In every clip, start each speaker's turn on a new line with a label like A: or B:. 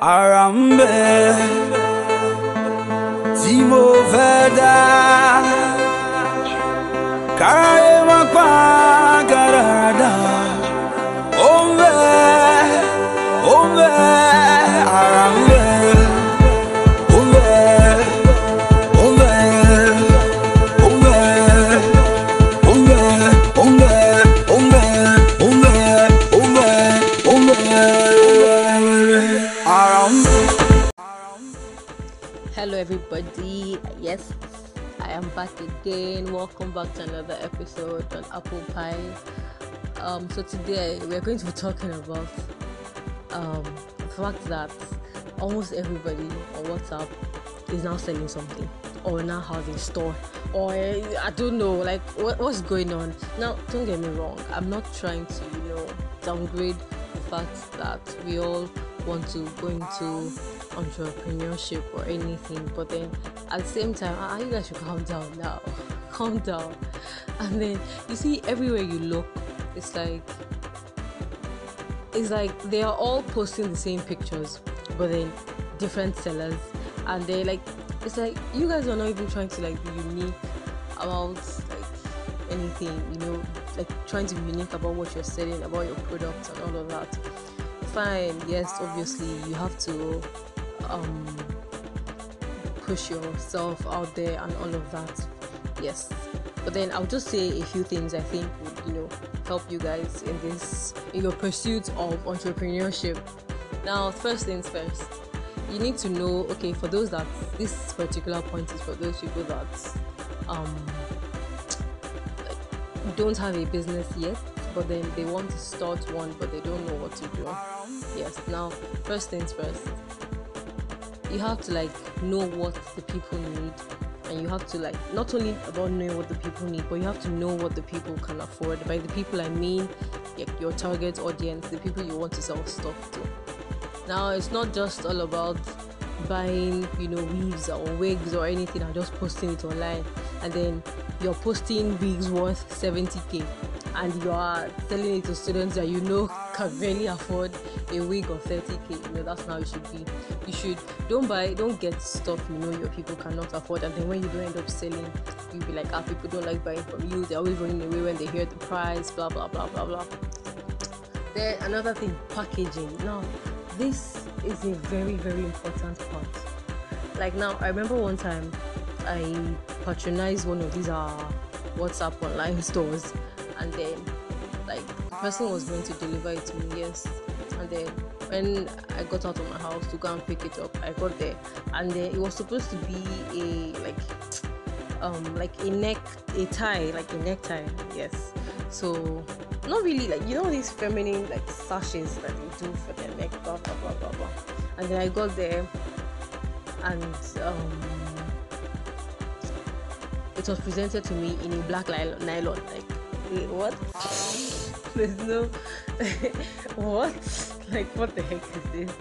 A: ara ń bẹ tí mo
B: again. Welcome back to another episode on Apple Pie. Um, so today we're going to be talking about um, the fact that almost everybody on WhatsApp is now selling something or now has a store or I don't know like what, what's going on. Now, don't get me wrong. I'm not trying to you know downgrade the fact that we all want to go into entrepreneurship or anything but then at the same time ah, you guys should calm down now. Calm down. And then you see everywhere you look it's like it's like they are all posting the same pictures but then different sellers. And they like it's like you guys are not even trying to like be unique about like anything you know like trying to be unique about what you're selling about your products and all of that. Fine yes obviously you have to um push yourself out there and all of that. Yes. But then i'll just say a few things i think would you know help you guys in this in your pursuit of entrepreneurship. Now first things first. You need to know okay for those that this particular point is for those people that um don't have a business yet but then they want to start one but they don't know what to do. Yes. Now first things first you have to like know what the people need. And you have to like not only about knowing what the people need but you have to know what the people can afford. By the people i mean like your target audience the people you want to sell stuff to. Now it's not just all about buying you know weaves or wigs or anything and just posting it online. And then you're posting wigs worth 70k and you are selling it to students that you know can barely afford a wig of 30k you know that's how it should be. You should don't buy don't get stuff you know your people cannot afford and then when you don't end up selling you'll be like ah people don't like buying from you they're always running away when they hear the price blah blah blah blah blah. Then another thing packaging. Now this is a very very important part. Like now i remember one time i patronized one of these uh whatsapp online stores and then person was going to deliver it to me yes. And then when i got out of my house to go and pick it up i got there. And then it was supposed to be a like um like a neck a tie like a necktie yes. So not really like you know these feminine like sashes that they do for their neck blah blah blah blah blah. And then i got there and um it was presented to me in a black nylon, like what there's no what? Like what the heck is this?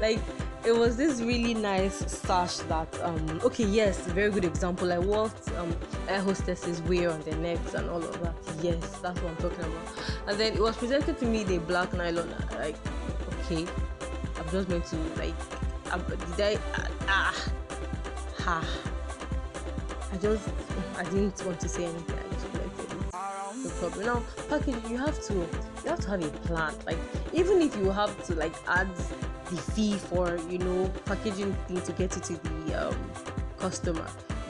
B: Like it was this really nice sash that um okay yes very good example. I what um air hostesses wear on their necks and all of that. Yes that's what i'm talking about. And then it was presented to me the black nylon. Like okay i'm just going to like um, did i ah ha. I just i didn't want to say anything no problem. Now packaging you have to you have to have a plan. Like even if you have to like add the fee for you know packaging thing to get it to the um, customer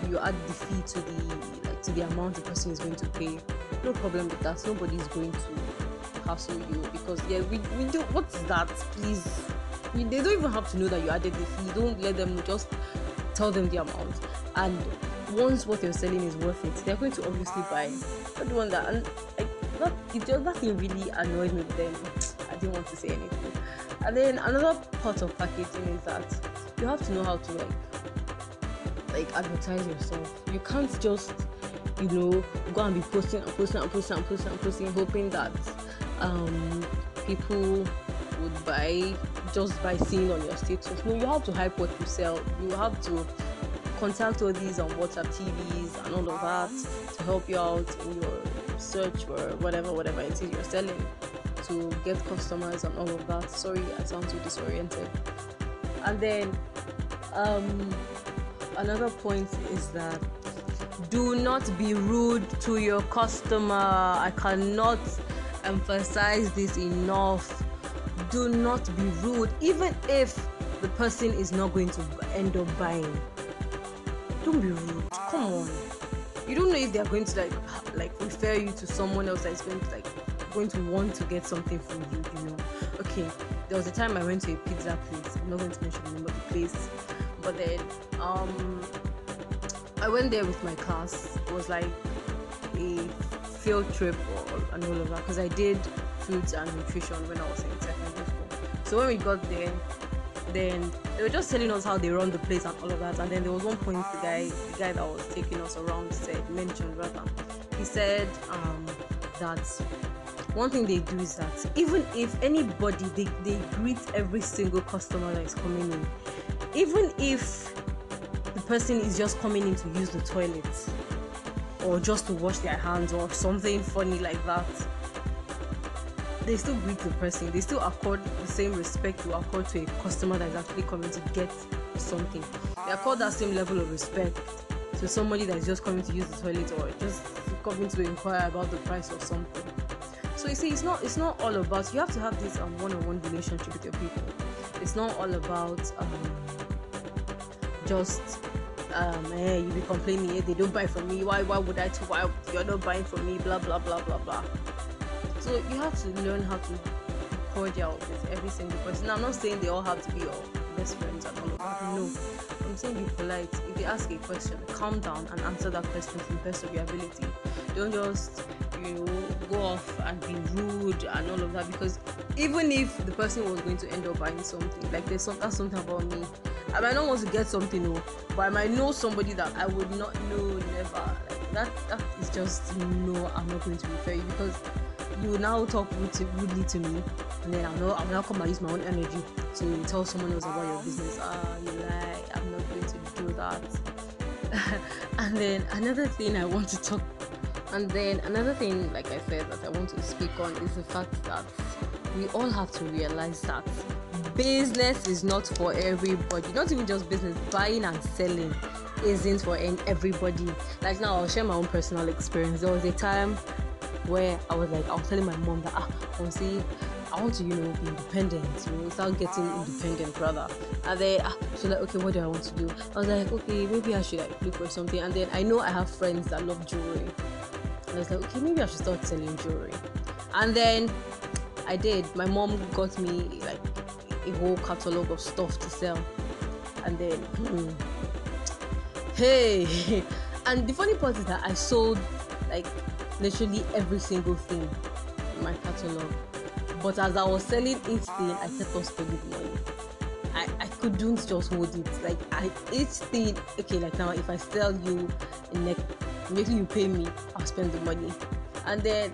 B: you add the fee to the like to the amount the person is going to pay no problem with that. Nobody's going to hassle you because yeah we, we do what's that? Please they don't even have to know that you added the fee. Don't let them just tell them the amount. And once what you're selling is worth it they're going to obviously buy. Not the one that and like that it just that thing really annoyed me then i didn't want to say anything. And then another part of packaging is that you have to know how to like like advertise yourself. You can't just you know go and be posting and posting and posting and posting and posting hoping that um people would buy just by seeing on your status. No you have to hype what you sell. You have to contact all these on whatsapp tvs and all of that to help you out in your search or whatever whatever it is you're selling to get customers and all of that. Sorry i sound too disoriented. And then um another point is that do not be rude to your customer. I cannot emphasize this enough. Do not be rude even if the person is not going to end up buying don't be rude. Come on. You don't know if they're going to like like refer you to someone else that's going to like going to want to get something from you you know? Okay there was a time i went to a pizza place. I'm not going to mention the name of the place. But then um i went there with my class. It was like a field trip or and all of that because i did foods and nutrition when i was in secondary school. So when we got there then they were just telling us how they run the place and all of that and then there was one point the guy the guy that was taking us around said mentioned rather. He said um that one thing they do is that even if anybody they, they greet every single customer that is coming in. Even if the person is just coming in to use the toilet or just to wash their hands or something funny like that they still greet the person they still accord the same respect you accord to a customer that is actually coming to get something. They accord that same level of respect to somebody that is just coming to use the toilet or just coming to inquire about the price of something. So you see it's not it's not all about you have to have this um, one-on-one relationship with your people. It's not all about um, just um eh, you be complaining eh, they don't buy from me why why would i too why you're not buying from me blah blah blah blah blah so you have to learn how to be cordial with every single person. I'm not saying they all have to be your best friends and all no. I'm saying be polite. If they ask a question calm down and answer that question to the best of your ability. Don't just you know go off and be rude and all of that because even if the person was going to end up buying something like there's some, that's something about me. I might not want to get something no but i might know somebody that i would not know never. Like that that is just no i'm not going to refer you because you will now talk rudely to me and then I'll, know, I'll now come and use my own energy to tell someone else about your business. Ah you lie. I'm not going to do that. And then another thing i want to talk and then another thing like i said that i want to speak on is the fact that we all have to realize that business is not for everybody. Not even just business buying and selling isn't for everybody. Like now i'll share my own personal experience. There was a time where I was like, I was telling my mom that ah, I want see, I want to, you know, be independent, you know, start getting independent rather. And then ah, she's like, okay, what do I want to do? I was like, okay, maybe I should like look for something. And then I know I have friends that love jewelry. And I was like, okay, maybe I should start selling jewelry. And then I did. My mom got me like a whole catalog of stuff to sell. And then, hmm, hey, and the funny part is that I sold like literally every single thing in my catalog. But as I was selling each thing, I kept on spending money. I, I couldn't just hold it. Like I each thing okay, like now if I sell you a neck immediately you pay me, I'll spend the money. And then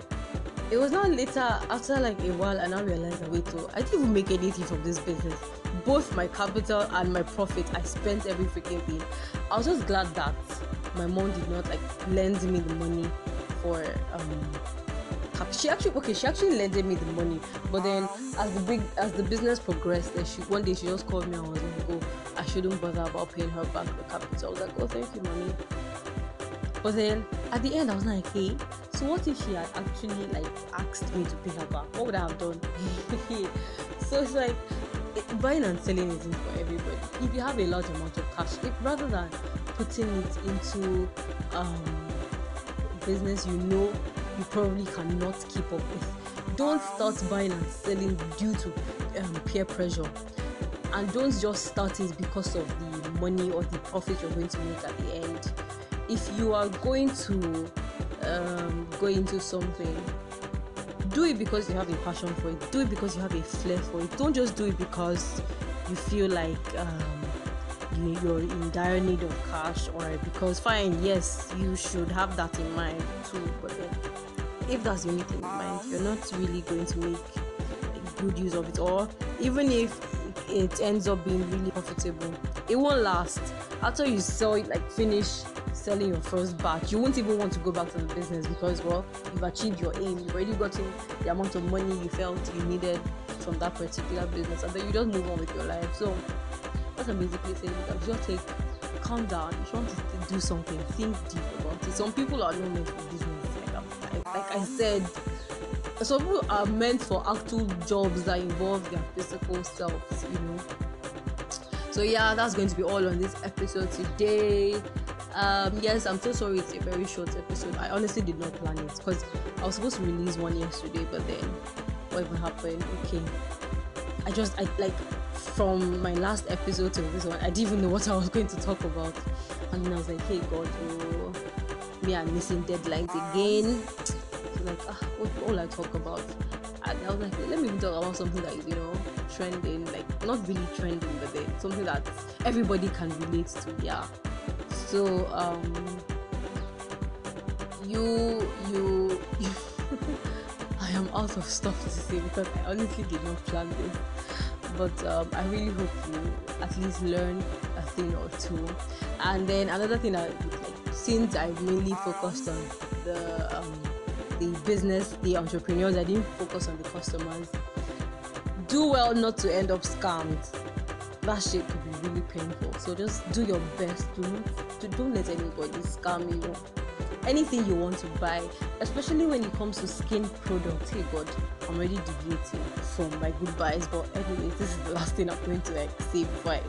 B: it was not later after like a while I now realized that wait oh, I didn't even make anything from this business. Both my capital and my profit, I spent every freaking thing. I was just glad that my mom did not like lend me the money for um she actually okay she actually lended me the money but then as the big as the business progressed then she one day she just called me and was like oh i shouldn't bother about paying her back the capital. I was like oh thank you mommy. But then at the end i was like hey so what if she had actually like asked me to pay her back? What would i have done? So it's like it, buying and selling isn't for everybody. If you have a large amount of cash if rather than putting it into um business you know you probably cannot keep up with. Don't start buying and selling due to um, peer pressure. And don't just start it because of the money or the profit you're going to make at the end. If you are going to um, go into something, do it because you have a passion for it. Do it because you have a flair for it. Don't just do it because you feel like um, you're in dire need of cash or because fine yes you should have that in mind too but then if that's the only thing in mind you're not really going to make good use of it. Or even if it ends up being really profitable it won't last. After you sell it like finish selling your first batch you won't even want to go back to the business because well you've achieved your aim you've already gotten the amount of money you felt you needed from that particular business and then you just move on with your life. So what I'm basically saying is that you just take calm down. If you want to do something, think deep about it. Some people are not meant for business, like, like, I said. Some people are meant for actual jobs that involve their physical selves, you know. So yeah, that's going to be all on this episode today. Um, yes, I'm so sorry it's a very short episode. I honestly did not plan it because I was supposed to release one yesterday, but then whatever happened, okay. I just I like from my last episode to this one, I didn't even know what I was going to talk about. And then I was like, hey God, oh me I'm missing deadlines again. So like ah, what all I talk about? And I was like, let me talk about something that is, you know, trending, like not really trending, but then something that everybody can relate to, yeah. So um you you, you I am out of stuff to say because I honestly did not plan this. But um, I really hope you at least learn a thing or two. And then another thing I since I mainly focused on the um, the business, the entrepreneurs, I didn't focus on the customers. Do well not to end up scammed. That shit could be really painful. So just do your best. Do do, don't let anybody scam you anything you want to buy, especially when it comes to skin products. Hey God, I'm already deviating from my goodbyes, but anyway, this is the last thing I'm going to like say before I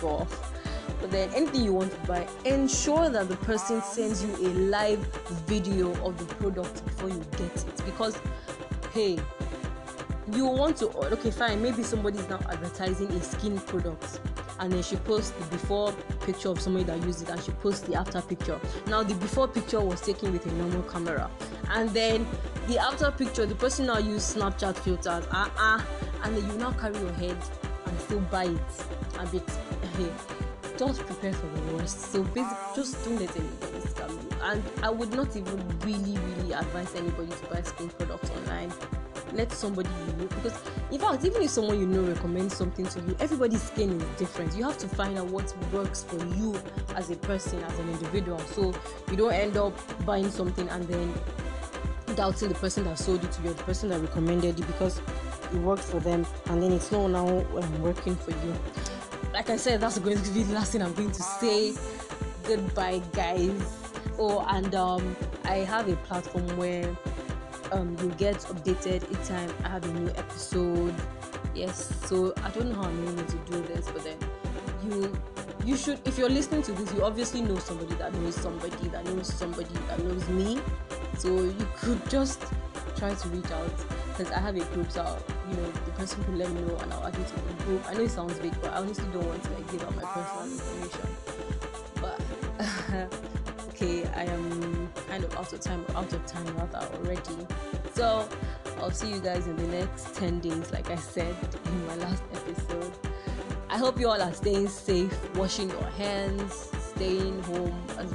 B: go off. But then anything you want to buy, ensure that the person sends you a live video of the product before you get it. Because hey, you want to okay fine maybe somebody is now advertising a skin product and then she posts the before picture of somebody that used it and she posts the after picture. Now the before picture was taken with a normal camera. And then the after picture the person now use snapchat filters uh-uh and then you now carry your head and still buy it a bit. Just prepare for the worst. So basically just don't let anybody scam you. And i would not even really really advise anybody to buy skin products online let somebody you know because in fact even if someone you know recommends something to you everybody's skin is different. You have to find out what works for you as a person as an individual. So you don't end up buying something and then doubting the person that sold it to you or the person that recommended it because it worked for them and then it's not now um, working for you. Like i said that's going to be the last thing i'm going to say. Goodbye guys. Oh and um i have a platform where um you get updated each time I have a new episode. Yes, so I don't know how I'm going to do this, but then you you should if you're listening to this, you obviously know somebody that knows somebody that knows somebody that knows me. So you could just try to reach out because I have a group so you know the person could let me know and I'll add you to the group. I know it sounds big, but I honestly don't want to like give out my personal information. But okay, I am kind of out of time, out of time rather already. So I'll see you guys in the next 10 days, like I said in my last episode. I hope you all are staying safe, washing your hands, staying home as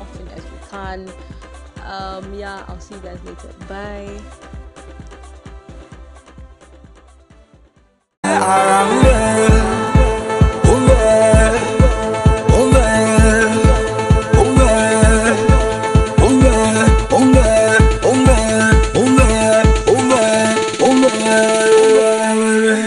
B: often as you can. Um, yeah, I'll see you guys later. Bye.